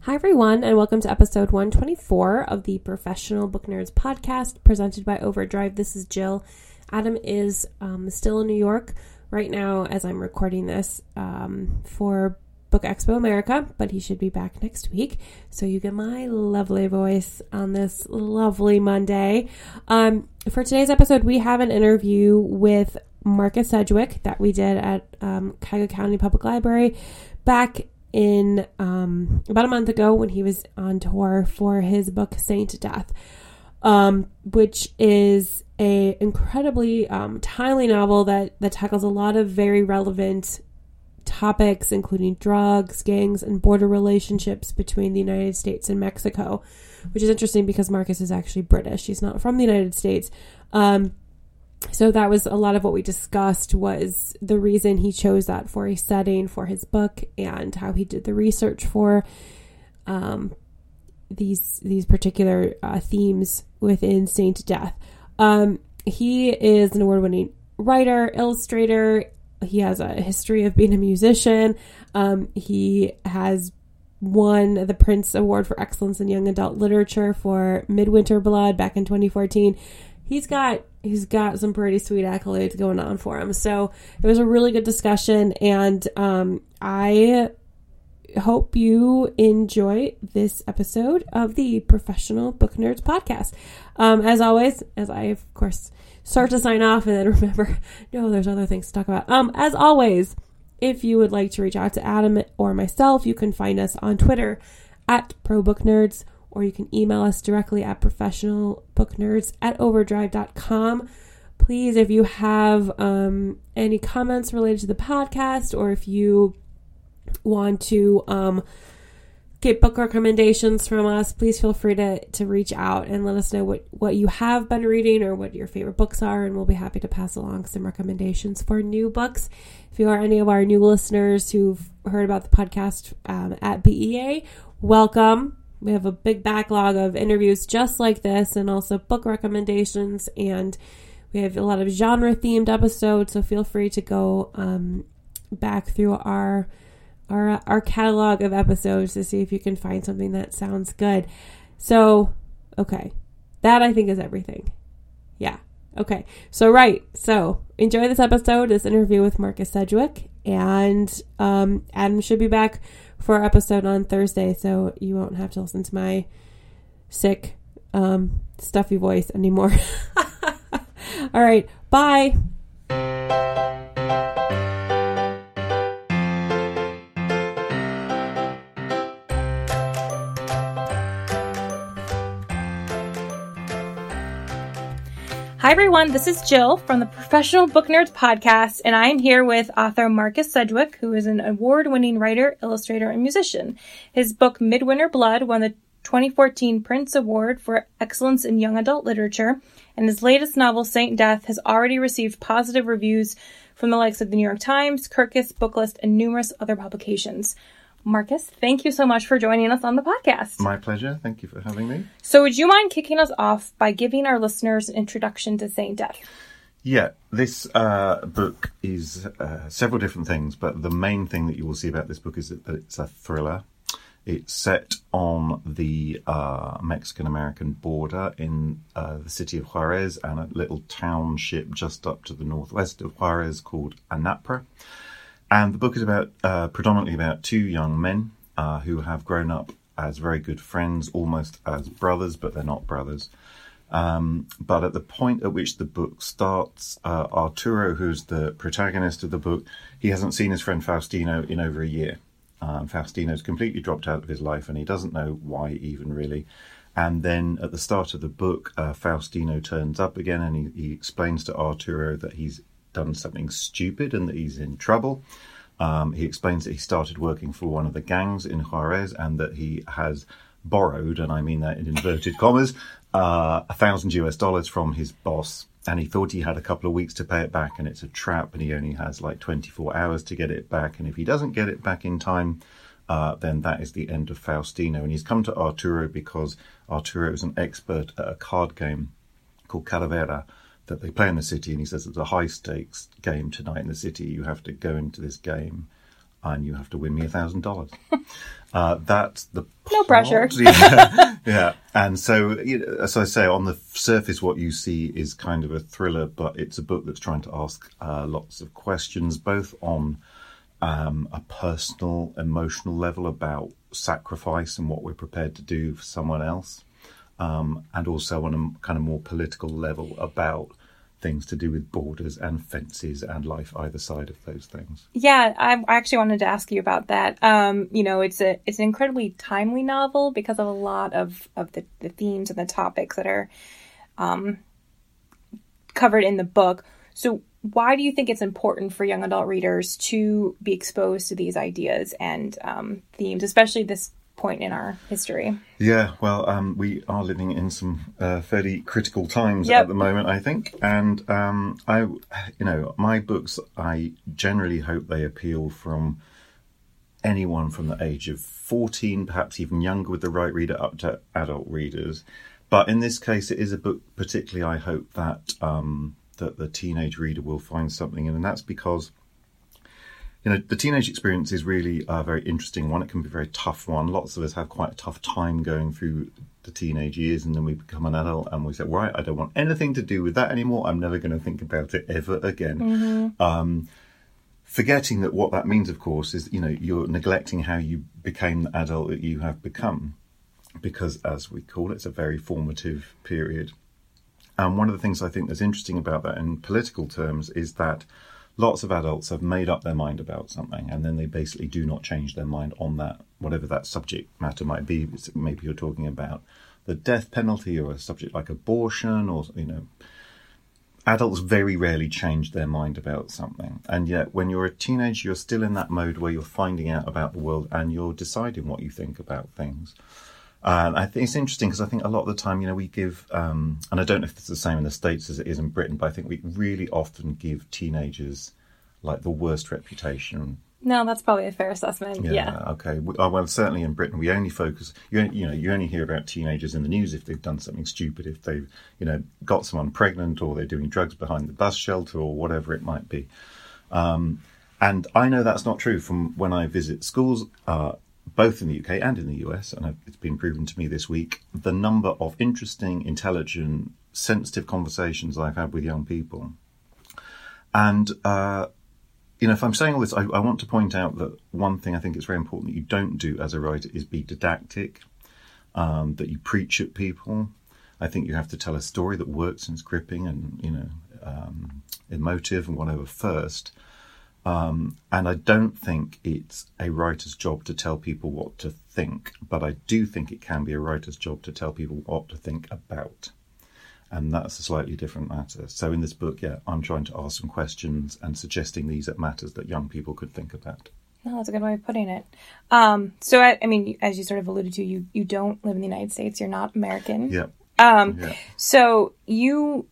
Hi, everyone, and welcome to episode 124 of the Professional Book Nerds podcast presented by Overdrive. This is Jill. Adam is um, still in New York right now as I'm recording this um, for Book Expo America, but he should be back next week. So you get my lovely voice on this lovely Monday. Um, for today's episode, we have an interview with Marcus Sedgwick that we did at um, Cuyahoga County Public Library back in um, about a month ago when he was on tour for his book Saint Death, um, which is a incredibly um, timely novel that that tackles a lot of very relevant topics, including drugs, gangs, and border relationships between the United States and Mexico, which is interesting because Marcus is actually British. He's not from the United States. Um, so that was a lot of what we discussed was the reason he chose that for a setting for his book and how he did the research for um, these these particular uh, themes within Saint Death. Um, he is an award-winning writer, illustrator. He has a history of being a musician. Um, he has won the Printz Award for Excellence in Young Adult Literature for Midwinter Blood back in 2014 he's got he's got some pretty sweet accolades going on for him. So it was a really good discussion, and um, I hope you enjoy this episode of the Professional Book Nerds podcast. Um, as always, as I of course start to sign off and then remember, no, there's other things to talk about. Um, as always, if you would like to reach out to Adam or myself, you can find us on Twitter at Pro Book Nerds or you can email us directly at professionalbooknerds at overdrive.com. Please, if you have um, any comments related to the podcast or if you want to um, get book recommendations from us, please feel free to, to reach out and let us know what, what you have been reading or what your favorite books are, and we'll be happy to pass along some recommendations for new books. If you are any of our new listeners who've heard about the podcast um, at BEA, welcome. We have a big backlog of interviews just like this and also book recommendations. And we have a lot of genre themed episodes. So feel free to go um, back through our, our, our catalog of episodes to see if you can find something that sounds good. So, okay. That I think is everything. Yeah. Okay. So, right. So, enjoy this episode, this interview with Marcus Sedgwick. And um, Adam should be back for our episode on Thursday, so you won't have to listen to my sick, um, stuffy voice anymore. All right, bye. Hi, everyone. This is Jill from the Professional Book Nerds podcast, and I'm here with author Marcus Sedgwick, who is an award winning writer, illustrator, and musician. His book, Midwinter Blood, won the 2014 Printz Award for Excellence in Young Adult Literature, and his latest novel, Saint Death, has already received positive reviews from the likes of the New York Times, Kirkus, Booklist, and numerous other publications. Marcus, thank you so much for joining us on the podcast. My pleasure. Thank you for having me. So, would you mind kicking us off by giving our listeners an introduction to Saint Death? Yeah, this uh, book is uh, several different things, but the main thing that you will see about this book is that it's a thriller. It's set on the uh, Mexican American border in uh, the city of Juarez and a little township just up to the northwest of Juarez called Anapra. And the book is about uh, predominantly about two young men uh, who have grown up as very good friends, almost as brothers, but they're not brothers. Um, but at the point at which the book starts, uh, Arturo, who's the protagonist of the book, he hasn't seen his friend Faustino in over a year. Um, Faustino's completely dropped out of his life, and he doesn't know why, even really. And then at the start of the book, uh, Faustino turns up again, and he, he explains to Arturo that he's done something stupid and that he's in trouble. Um, he explains that he started working for one of the gangs in Juarez and that he has borrowed, and I mean that in inverted commas, uh, a thousand US dollars from his boss. And he thought he had a couple of weeks to pay it back, and it's a trap, and he only has like 24 hours to get it back. And if he doesn't get it back in time, uh, then that is the end of Faustino. And he's come to Arturo because Arturo is an expert at a card game called Calavera that they play in the city. And he says it's a high stakes game tonight in the city. You have to go into this game and you have to win me a thousand dollars. Uh, that's the No pressure. yeah, yeah. And so, you know, as I say, on the surface, what you see is kind of a thriller, but it's a book that's trying to ask uh, lots of questions, both on um, a personal, emotional level about sacrifice and what we're prepared to do for someone else, um, and also on a kind of more political level about things to do with borders and fences and life either side of those things. Yeah, I actually wanted to ask you about that. Um, you know, it's a it's an incredibly timely novel because of a lot of of the, the themes and the topics that are um, covered in the book. So, why do you think it's important for young adult readers to be exposed to these ideas and um, themes, especially this point in our history? Yeah, well, um, we are living in some uh, fairly critical times Yep. at the moment, I think, and um, I, you know, my books, I generally hope they appeal from anyone from the age of fourteen, perhaps even younger, with the right reader, up to adult readers. But in this case, it is a book, particularly. I hope that um, that the teenage reader will find something in, and that's because you know, the teenage experience is really a very interesting one. It can be a very tough one. Lots of us have quite a tough time going through the teenage years, and then we become an adult and we say, right, I don't want anything to do with that anymore. I'm never going to think about it ever again. Um, forgetting that what that means, of course, is, you know, you're neglecting how you became the adult that you have become. Because, as we call it, it's a very formative period. And one of the things I think that's interesting about that in political terms is that lots of adults have made up their mind about something and then they basically do not change their mind on that, whatever that subject matter might be. Maybe you're talking about the death penalty or a subject like abortion or, you know, adults very rarely change their mind about something. And yet, when you're a teenager, you're still in that mode where you're finding out about the world and you're deciding what you think about things. And I think it's interesting because I think a lot of the time, you know, we give, um, and I don't know if it's the same in the States as it is in Britain, but I think we really often give teenagers like the worst reputation. No, that's probably a fair assessment. Yeah. Okay. We- uh, Well, certainly in Britain, we only focus. You, only- you know, you only hear about teenagers in the news if they've done something stupid, if they've, you know, got someone pregnant, or they're doing drugs behind the bus shelter, or whatever it might be. Um, and I know that's not true from when I visit schools, uh, both in the UK and in the US, and it's been proven to me this week. The number of interesting, intelligent, sensitive conversations I've had with young people, and uh, you know, if I'm saying all this, I, I want to point out that one thing I think it's very important that you don't do as a writer is be didactic, um, that you preach at people. I think you have to tell a story that works and is gripping and you know um, emotive and whatever first. Um, and I don't think it's a writer's job to tell people what to think, but I do think it can be a writer's job to tell people what to think about. And that's a slightly different matter. So in this book, yeah, I'm trying to ask some questions and suggesting these are matters that young people could think about. No, that's a good way of putting it. Um, so, I, I mean, as you sort of alluded to, you, you don't live in the United States. You're not American. Yeah. Um, Yeah. So you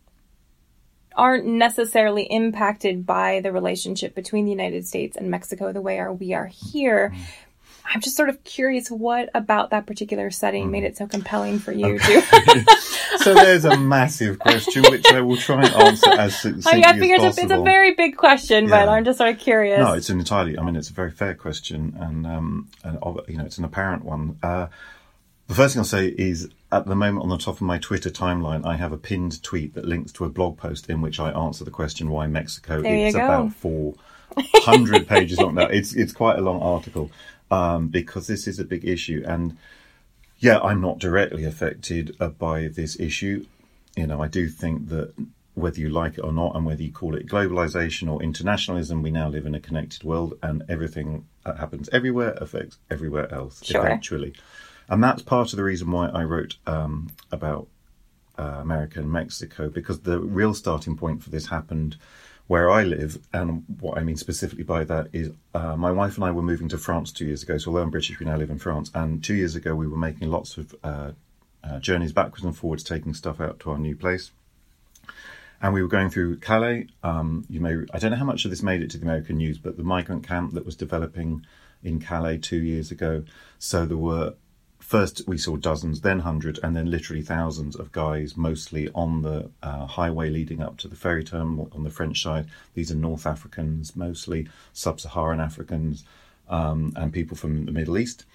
aren't necessarily impacted by the relationship between the United States and Mexico the way are we are here. I'm just sort of curious what about that particular setting made it so compelling for you to. So there's a massive question which I will try and answer as I, succinctly I figure as it's a, it's a very big question, but I'm just sort of curious. No, it's an entirely. I mean, it's a very fair question, and um, and you know, it's an apparent one. Uh, the first thing I'll say is, at the moment, on the top of my Twitter timeline, I have a pinned tweet that links to a blog post in which I answer the question why Mexico. There it's about four hundred pages long. Now, it's it's quite a long article um, because this is a big issue, and yeah, I'm not directly affected uh, by this issue. You know, I do think that whether you like it or not, and whether you call it globalization or internationalism, we now live in a connected world, and everything that happens everywhere affects everywhere else Sure. eventually. And that's part of the reason why I wrote um, about uh, America and Mexico, because the real starting point for this happened where I live, and what I mean specifically by that is uh, my wife and I were moving to France two years ago. So although I'm British, we now live in France. And two years ago, we were making lots of uh, uh, journeys backwards and forwards, taking stuff out to our new place. And we were going through Calais. Um, you may I don't know how much of this made it to the American news, but the migrant camp that was developing in Calais two years ago. So there were first we saw dozens, then hundreds, and then literally thousands of guys, mostly on the uh, highway leading up to the ferry terminal on the French side. These are North Africans, mostly sub-Saharan Africans, um, and people from the Middle East.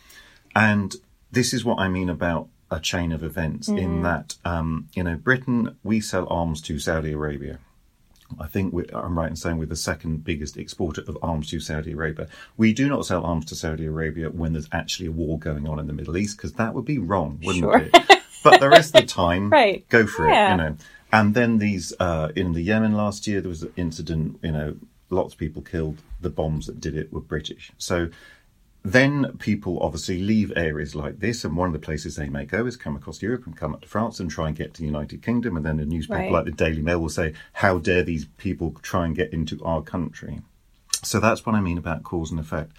And this is what I mean about a chain of events. In that, um, you know, Britain we sell arms to Saudi Arabia. I think I'm right in saying we're the second biggest exporter of arms to Saudi Arabia. We do not sell arms to Saudi Arabia when there's actually a war going on in the Middle East because that would be wrong, wouldn't Sure. it? But the rest of the time, Right. go for Yeah. it, you know. And then these uh, in the Yemen last year, there was an incident. You know, lots of people killed. The bombs that did it were British. So then people obviously leave areas like this, and one of the places they may go is come across Europe and come up to France and try and get to the United Kingdom. And then a newspaper Right. like the Daily Mail will say, "How dare these people try and get into our country?" So that's what I mean about cause and effect.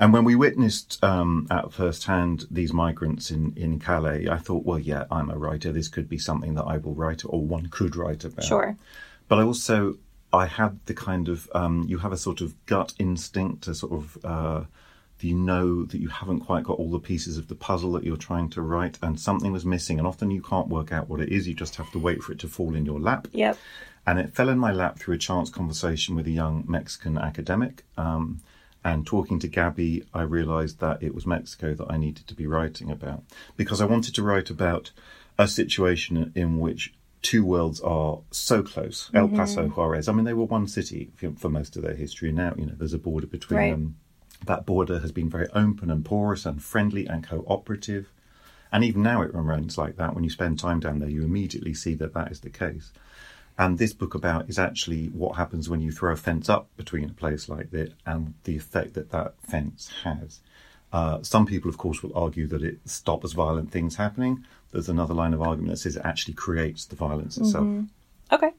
And when we witnessed um, at first hand these migrants in, in Calais, I thought, well, yeah, I'm a writer. This could be something that I will write or one could write about. Sure. But I also, I had the kind of, um, you have a sort of gut instinct to sort of, uh, you know that you haven't quite got all the pieces of the puzzle that you're trying to write and something was missing. And often you can't work out what it is. You just have to wait for it to fall in your lap. Yep. And it fell in my lap through a chance conversation with a young Mexican academic. Um, and talking to Gabby, I realized that it was Mexico that I needed to be writing about because I wanted to write about a situation in which two worlds are so close El Paso, Juarez. I mean, they were one city for, most of their history. And now, you know, there's a border between Right. them. That border has been very open and porous and friendly and cooperative. And even now it remains like that. When you spend time down there, you immediately see that that is the case. And this book about is actually what happens when you throw a fence up between a place like that and the effect that that fence has. Uh, some people, of course, will argue that it stops violent things happening. There's another line of argument that says it actually creates the violence itself. Okay.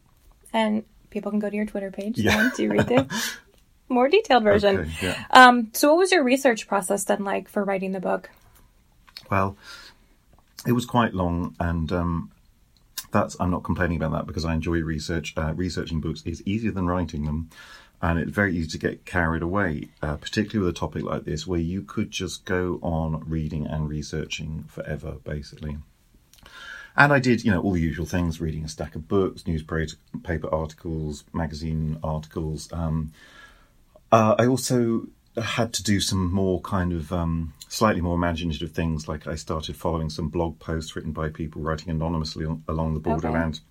And people can go to your Twitter page Yeah. to read the more detailed version. Okay, yeah. Um, so, what was your research process then like for writing the book? Well, it was quite long, and um, that's I'm not complaining about that because I enjoy research. Uh, researching books is easier than writing them, and it's very easy to get carried away, uh, particularly with a topic like this where you could just go on reading and researching forever, basically. And I did, you know, all the usual things: reading a stack of books, newspaper articles, magazine articles. Um, uh, I also had to do some more kind of um, slightly more imaginative things. Like I started following some blog posts written by people writing anonymously on, along the borderland.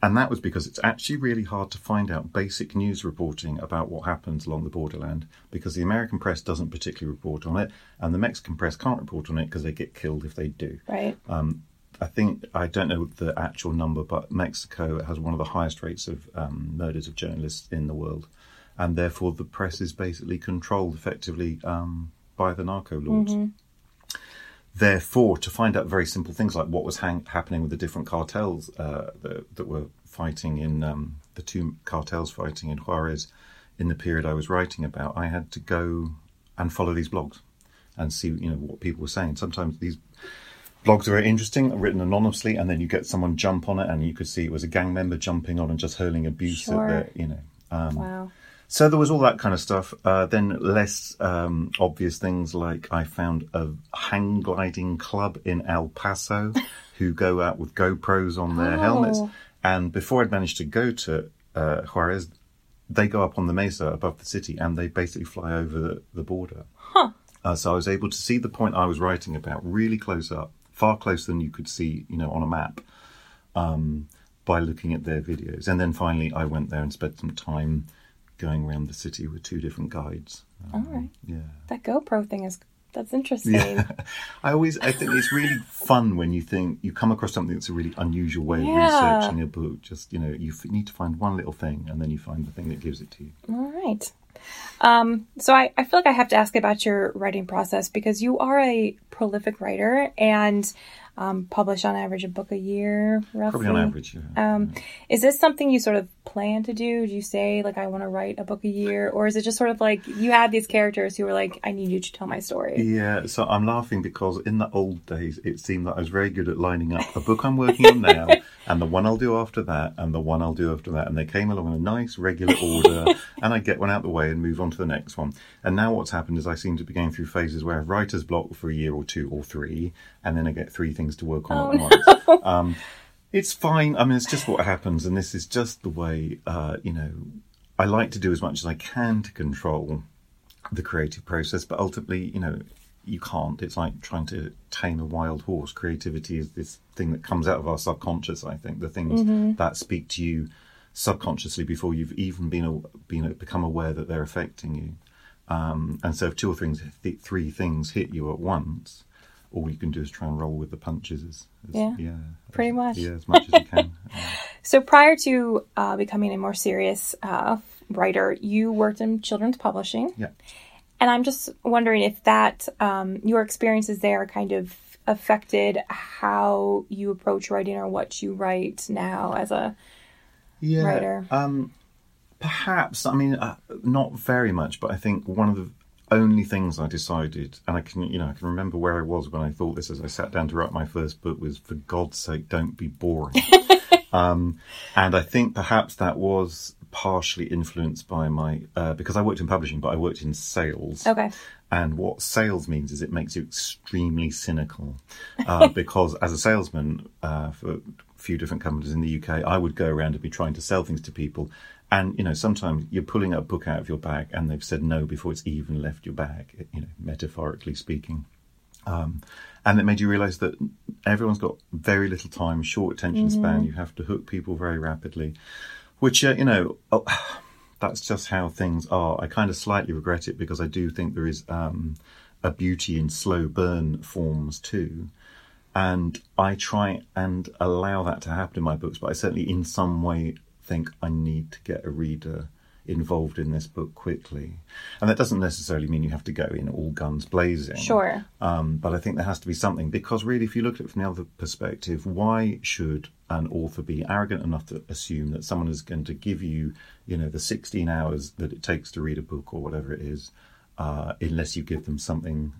And that was because it's actually really hard to find out basic news reporting about what happens along the borderland because the American press doesn't particularly report on it, and the Mexican press can't report on it because they get killed if they do. Right. I think I don't know the actual number, but Mexico has one of the highest rates of um, murders of journalists in the world, and therefore the press is basically controlled effectively um, by the narco lords. Therefore, to find out very simple things like what was hang- happening with the different cartels uh, that, that were fighting in um, the two cartels fighting in Juarez in the period I was writing about, I had to go and follow these blogs and see you know what people were saying. Sometimes these blogs are very interesting, written anonymously, and then you get someone jump on it, and you could see it was a gang member jumping on and just hurling abuse Sure. at the, you know. Um, wow. So there was all that kind of stuff. Uh, then less um, obvious things like I found a hang gliding club in El Paso who go out with GoPros on their Oh. helmets. And before I'd managed to go to uh, Juarez, they go up on the mesa above the city and they basically fly over the, the border. Uh, so I was able to see the point I was writing about really close up, far closer than you could see, you know, on a map, um, by looking at their videos. And then finally, I went there and spent some time going around the city with two different guides. All right. Yeah. That GoPro thing is that's interesting. Yeah. I always, I think it's really fun when you think you come across something that's a really unusual way of Yeah. researching a book. Just, you know, you f- need to find one little thing and then you find the thing that gives it to you. All right. Um, so I, I feel like I have to ask about your writing process because you are a prolific writer and um, publish on average a book a year, roughly. Probably on average. Yeah. Um, is this something you sort of plan to do? Do you say like I want to write a book a year, or is it just sort of like you had these characters who were like, I need you to tell my story? Yeah, so I'm laughing because in the old days it seemed that I was very good at lining up a book I'm working on now and the one I'll do after that and the one I'll do after that. And they came along in a nice regular order and I get one out the way and move on to the next one. And now what's happened is I seem to be going through phases where I have writer's block for a year or two or three and then I get three things to work on Oh, at once. Um, it's fine. I mean, it's just what happens, and this is just the way. Uh, you know, I like to do as much as I can to control the creative process, but ultimately, you know, you can't. It's like trying to tame a wild horse. Creativity is this thing that comes out of our subconscious. I think the things that speak to you subconsciously before you've even been been become aware that they're affecting you. Um, and so, if two or things, th- three things hit you at once, all you can do is try and roll with the punches. As, as, Yeah, pretty as- much. Yeah, as much as you can. Yeah. So prior to uh, becoming a more serious uh, writer, you worked in children's publishing. yeah. And I'm just wondering if that, um, your experiences there kind of affected how you approach writing or what you write now as a. yeah, writer. Um, perhaps. I mean, uh, not very much, but I think one of the only things I decided, and I can, you know, I can remember where I was when I thought this as I sat down to write my first book was, for God's sake, don't be boring. um, and I think perhaps that was partially influenced by my uh, because I worked in publishing, but I worked in sales. Okay. And what sales means is it makes you extremely cynical. Uh, because as a salesman uh, for a few different companies in the UK, I would go around and be trying to sell things to people. And, you know, sometimes you're pulling a book out of your bag and they've said no before it's even left your bag, you know, metaphorically speaking. Um, and it made you realize that everyone's got very little time, short attention span. You have to hook people very rapidly, which, uh, you know, oh, that's just how things are. I kind of slightly regret it because I do think there is um, a beauty in slow burn forms too. And I try and allow that to happen in my books, but I certainly in some way think I need to get a reader involved in this book quickly. And that doesn't necessarily mean you have to go in all guns blazing. Sure. Um, but I think there has to be something because really, if you look at it from the other perspective, why should an author be arrogant enough to assume that someone is going to give you, you know, the 16 hours that it takes to read a book or whatever it is, uh, unless you give them something,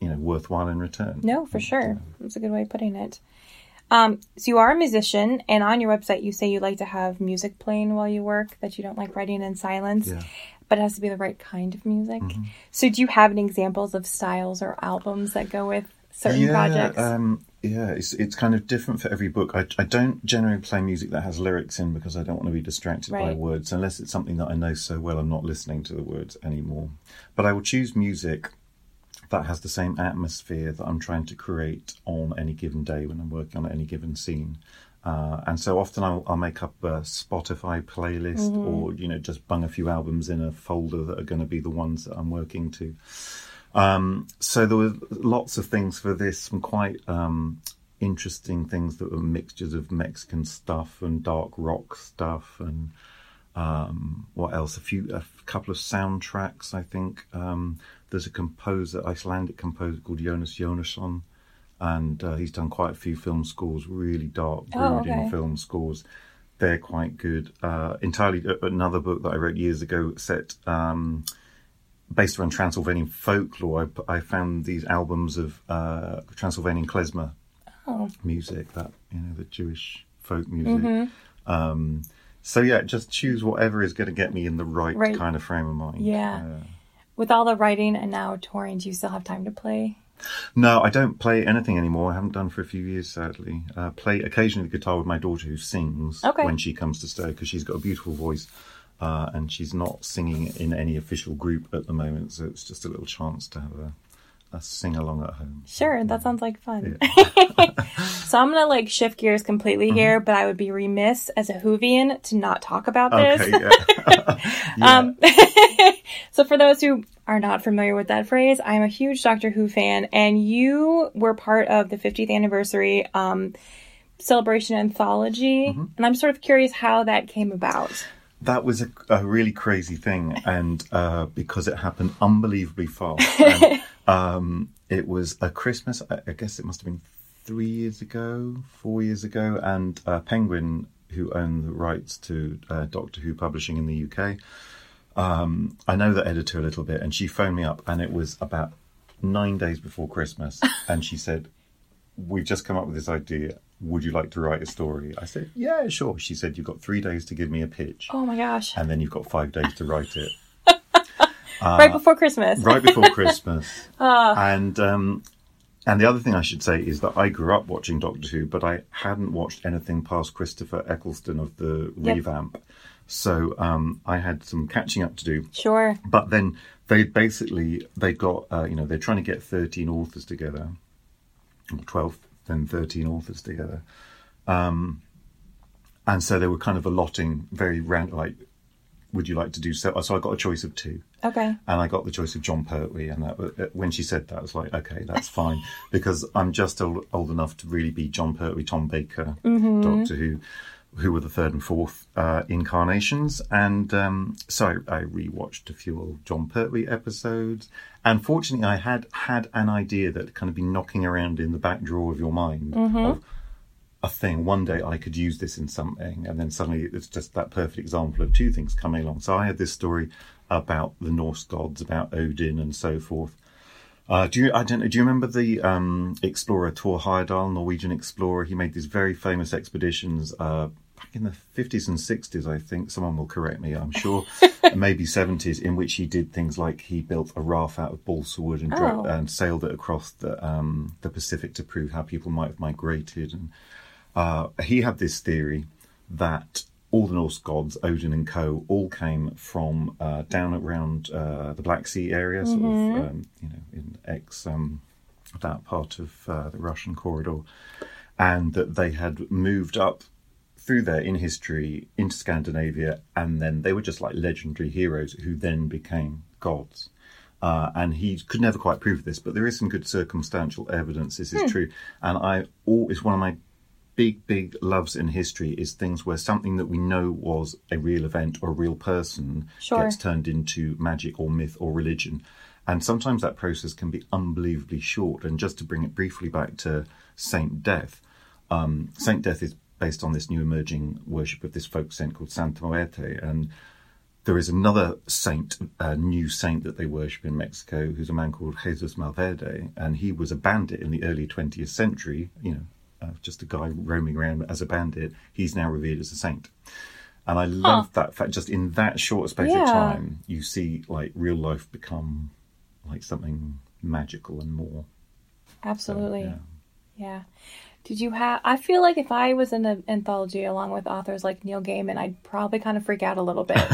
you know, worthwhile in return? No, for sure. That's a good way of putting it. Um, so you are a musician, and on your website you say you like to have music playing while you work, that you don't like writing in silence, Yeah. but it has to be the right kind of music. So do you have any examples of styles or albums that go with certain projects? Um, yeah, it's it's kind of different for every book. I, I don't generally play music that has lyrics in because I don't want to be distracted by words unless it's something that I know so well I'm not listening to the words anymore. But I will choose music that has the same atmosphere that I'm trying to create on any given day when I'm working on any given scene. Uh, and so often I'll, I'll make up a Spotify playlist or, you know, just bung a few albums in a folder that are going to be the ones that I'm working to. Um, so there were lots of things for this, some quite um, interesting things that were mixtures of Mexican stuff and dark rock stuff and um, what else? A few, a couple of soundtracks. I think um, there's a composer, Icelandic composer called Jóhann Jóhannsson, and uh, he's done quite a few film scores, really dark, Oh, brooding okay. film scores. They're quite good. Uh, entirely uh, another book that I wrote years ago, set um, based around Transylvanian folklore. I, I found these albums of uh, Transylvanian klezmer Oh. music, that you know, the Jewish folk music. Um, so yeah, just choose whatever is going to get me in the right, Right. kind of frame of mind. Yeah. Uh, With all the writing and now touring, do you still have time to play? no, I don't play anything anymore. I haven't done for a few years, sadly. Uh, play occasionally the guitar with my daughter, who sings Okay. when she comes to stay because she's got a beautiful voice. Uh, and she's not singing in any official group at the moment, so it's just a little chance to have a, a sing along at home. Sure, that sounds like fun. so I'm gonna like shift gears completely Mm-hmm. here, but I would be remiss as a Whovian to not talk about this. Okay, yeah. Yeah. Um, so for those who are not familiar with that phrase, I'm a huge Doctor Who fan, and you were part of the 50th anniversary um, celebration anthology, Mm-hmm. and I'm sort of curious how that came about. That was a, a really crazy thing, and uh, because it happened unbelievably fast. And, um, it was a Christmas. I guess it must have been three years ago, four years ago, and uh, Penguin, who own the rights to uh, Doctor Who publishing in the UK. Um, I know the editor a little bit, and she phoned me up, and it was about nine days before Christmas, and she said, "We've just come up with this idea. Would you like to write a story?" I said, "Yeah, sure." She said, "You've got three days to give me a pitch, Oh my gosh. and then you've got five days to write it." right before Christmas. right before Christmas. And um, and the other thing I should say is that I grew up watching Doctor Who, but I hadn't watched anything past Christopher Eccleston of the Yep. revamp. So um, I had some catching up to do. Sure. But then they basically they got uh, you know they're trying to get thirteen authors together, or twelve then thirteen authors together, um, and so they were kind of allotting very random like, would you like to do so? So I got a choice of two. Okay. and I got the choice of Jon Pertwee, and that uh, when she said that, I was like, okay, that's fine, because I'm just old, old enough to really be Jon Pertwee, Tom Baker, Doctor Who, who were the third and fourth uh, incarnations, and um, so I, I rewatched a few old Jon Pertwee episodes, and fortunately, I had had an idea that kind of been knocking around in the back drawer of your mind of a thing. One day I could use this in something, and then suddenly it's just that perfect example of two things coming along. So I had this story about the Norse gods, about Odin, and so forth. Uh, do you? I don't know. Do you remember the um, explorer Thor Heyerdahl, Norwegian explorer? He made these very famous expeditions uh, back in the fifties and sixties. I think someone will correct me. I'm sure, maybe seventies, in which he did things like he built a raft out of balsa wood and, dro- Oh. and sailed it across the um, the Pacific to prove how people might have migrated and uh, he had this theory that all the Norse gods, Odin and co, all came from uh, down around uh, the Black Sea area, sort of, um, you know, in ex um, that part of uh, the Russian corridor, and that they had moved up through there in history into Scandinavia, and then they were just like legendary heroes who then became gods. Uh, and he could never quite prove this, but there is some good circumstantial evidence this is true. And I, all it's one of my big, big loves in history is things where something that we know was a real event or a real person Sure. gets turned into magic or myth or religion. And sometimes that process can be unbelievably short. And just to bring it briefly back to Saint Death, um, Saint Death is based on this new emerging worship of this folk saint called Santa Muerte. And there is another saint, a new saint that they worship in Mexico, who's a man called Jesus Malverde, and he was a bandit in the early 20th century. You know, uh, just a guy roaming around as a bandit. He's now revered as a saint, and I love that fact. Just in that short space Yeah. of time, you see like real life become like something magical and more. Absolutely. yeah. Yeah. Did you have? I feel like if I was in an anthology along with authors like Neil Gaiman, I'd probably kind of freak out a little bit.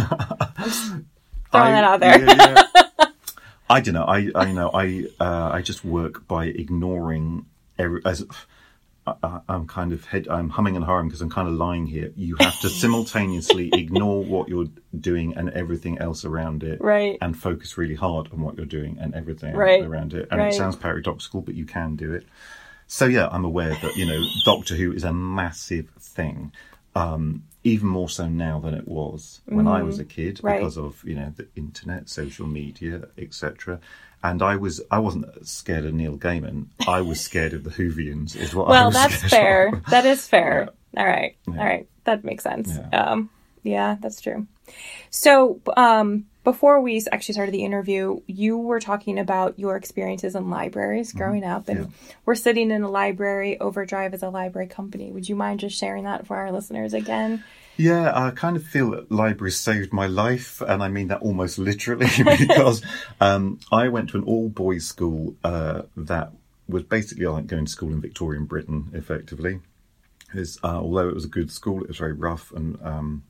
Throwing that out there. yeah, yeah. I don't know. I I know. I uh, I just work by ignoring every as. I- I, I'm kind of head. I'm humming and hawing because I'm kind of lying here. You have to simultaneously ignore what you're doing and everything else around it, Right. And focus really hard on what you're doing and everything Right. around it. And Right. it sounds paradoxical, but you can do it. So yeah, I'm aware that you know Doctor Who is a massive thing, um, even more so now than it was when I was a kid Mm-hmm. Right. because of you know the internet, social media, etc. And I was I wasn't scared of Neil Gaiman. I was scared of the Whovians. Is what I was. Well, that's fair. of. That is fair. All right. All right. That makes sense. Yeah. Um, yeah, that's true. So, um, before we actually started the interview, you were talking about your experiences in libraries growing up, and we're sitting in a library. Overdrive is a library company. Would you mind just sharing that for our listeners again? Yeah, I kind of feel that libraries saved my life, and I mean that almost literally because um, I went to an all boys school uh, that was basically like going to school in Victorian Britain, effectively. Is uh, although it was a good school, it was very rough and um,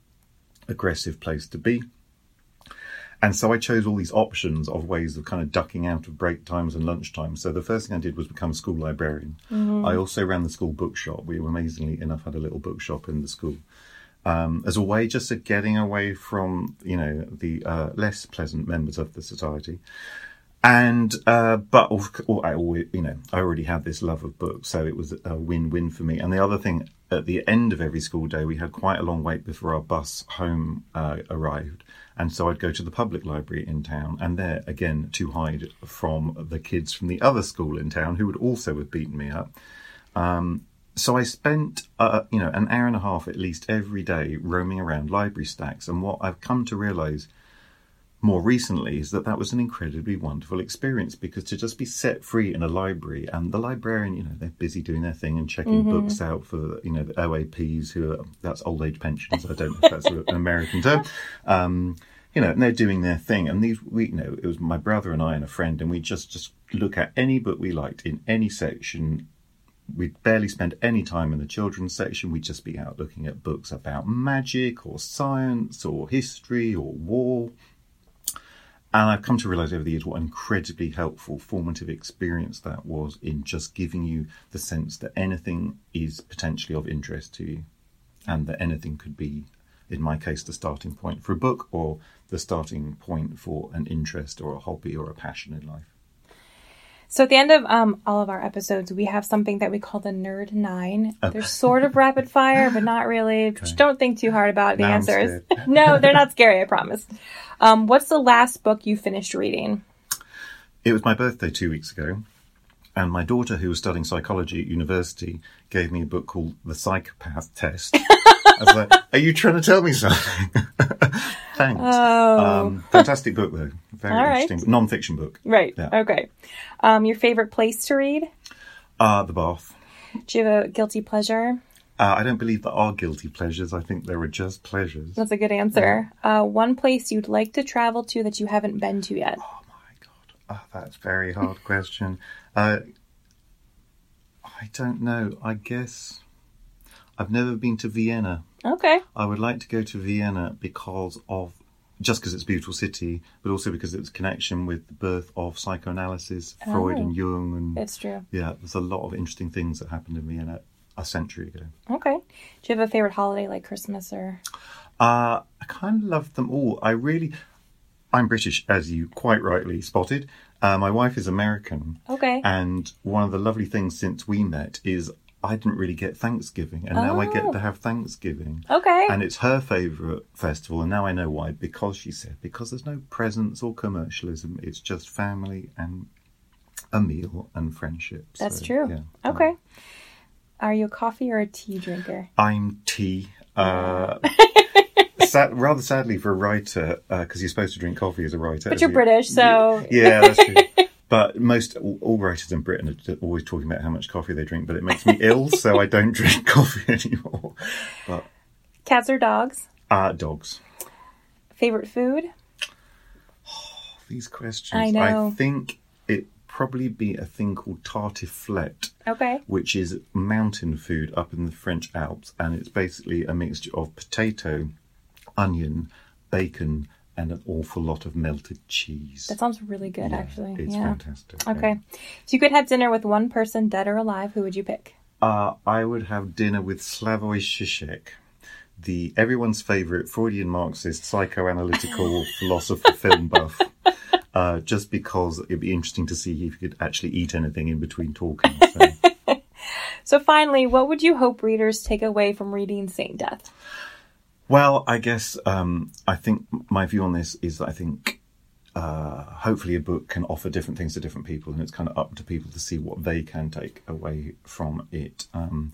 aggressive place to be. And so I chose all these options of ways of kind of ducking out of break times and lunch times. So the first thing I did was become a school librarian. I also ran the school bookshop. We amazingly enough had a little bookshop in the school um, as a way just of getting away from you know the uh, less pleasant members of the society. And uh, but of c- I always, you know I already had this love of books, so it was a win-win for me. And the other thing, at the end of every school day, we had quite a long wait before our bus home uh, arrived, and so I'd go to the public library in town, and there again to hide from the kids from the other school in town who would also have beaten me up. Um, so I spent, uh, you know, an hour and a half at least every day roaming around library stacks. And what I've come to realise more recently is that that was an incredibly wonderful experience because to just be set free in a library and the librarian, you know, they're busy doing their thing and checking books out for, you know, the OAPs who are, that's old age pensions. I don't know if that's an American term. Um, you know, and they're doing their thing. And these, we, you know, it was my brother and I and a friend, and we just just look at any book we liked in any section. We'd barely spend any time in the children's section. We'd just be out looking at books about magic or science or history or war. And I've come to realize over the years what an incredibly helpful formative experience that was in just giving you the sense that anything is potentially of interest to you and that anything could be, in my case, the starting point for a book or the starting point for an interest or a hobby or a passion in life. So at the end of um, all of our episodes, we have something that we call the Nerd Nine. They're sort of rapid fire, but not really. Just don't think too hard about the Now answers. no, they're not scary. I promise. Um, what's the last book you finished reading? It was my birthday two weeks ago, and my daughter, who was studying psychology at university, gave me a book called The Psychopath Test. I was like, Are you trying to tell me something? Thanks. Um, fantastic book, though. Very right. interesting. Non fiction book. Right. Yeah. Okay. Um, your favorite place to read? Uh, the Bath. Do you have a guilty pleasure? Uh, I don't believe there are guilty pleasures. I think there are just pleasures. That's a good answer. Uh, one place you'd like to travel to that you haven't been to yet? Oh my god, oh, that's a very hard question. Uh, I don't know. I guess I've never been to Vienna. Okay. I would like to go to Vienna because of just because it's a beautiful city, but also because it's connection with the birth of psychoanalysis, Freud and Jung, and It's true. yeah, there's a lot of interesting things that happened in Vienna a century ago. Okay. Do you have a favorite holiday like Christmas or? Uh, I kind of love them all. I really, I'm British, as you quite rightly spotted. Uh, my wife is American. Okay. And one of the lovely things since we met is I didn't really get Thanksgiving, and now I get Oh. to have Thanksgiving. Okay. And it's her favourite festival, and now I know why. Because she said, because there's no presents or commercialism, it's just family and a meal and friendship. That's So, true. yeah. Okay. Are you a coffee or a tea drinker? I'm tea. Uh, sad, rather sadly for a writer, because you're supposed to drink coffee as a writer. But you're you- British, so Yeah, that's true. But most all, all writers in Britain are always talking about how much coffee they drink, but it makes me ill, so I don't drink coffee anymore. But cats or dogs? uh, dogs. Favorite food? These questions. I know. I think it probably be a thing called tartiflette, Okay. which is mountain food up in the French Alps, and it's basically a mixture of potato, onion, bacon, and an awful lot of melted cheese. That sounds really good, Yeah, actually. It's yeah. fantastic. yeah. Okay. So you could have dinner with one person, dead or alive. Who would you pick? Uh, I would have dinner with Slavoj Žižek, the everyone's favourite Freudian Marxist psychoanalytical philosopher film buff. Uh, just because it'd be interesting to see if you could actually eat anything in between talking. So. So finally, what would you hope readers take away from reading Saint Death? Well, I guess um, I think my view on this is that I think uh, hopefully a book can offer different things to different people, and it's kind of up to people to see what they can take away from it. Um,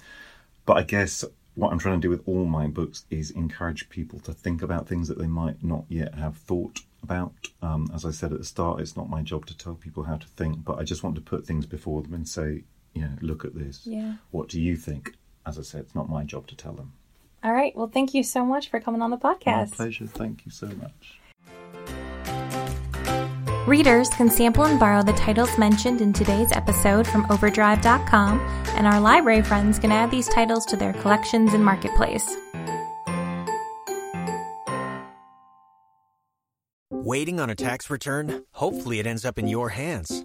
but I guess what I'm trying to do with all my books is encourage people to think about things that they might not yet have thought about. Um, as I said at the start, it's not my job to tell people how to think, but I just want to put things before them and say, you know, look at this. Yeah. What do you think? As I said, it's not my job to tell them. All right. Well, thank you so much for coming on the My podcast. pleasure. Thank you so much. Readers can sample and borrow the titles mentioned in today's episode from Overdrive.com, and our library friends can add these titles to their collections and marketplace. Waiting on a tax return? Hopefully, it ends up in your hands.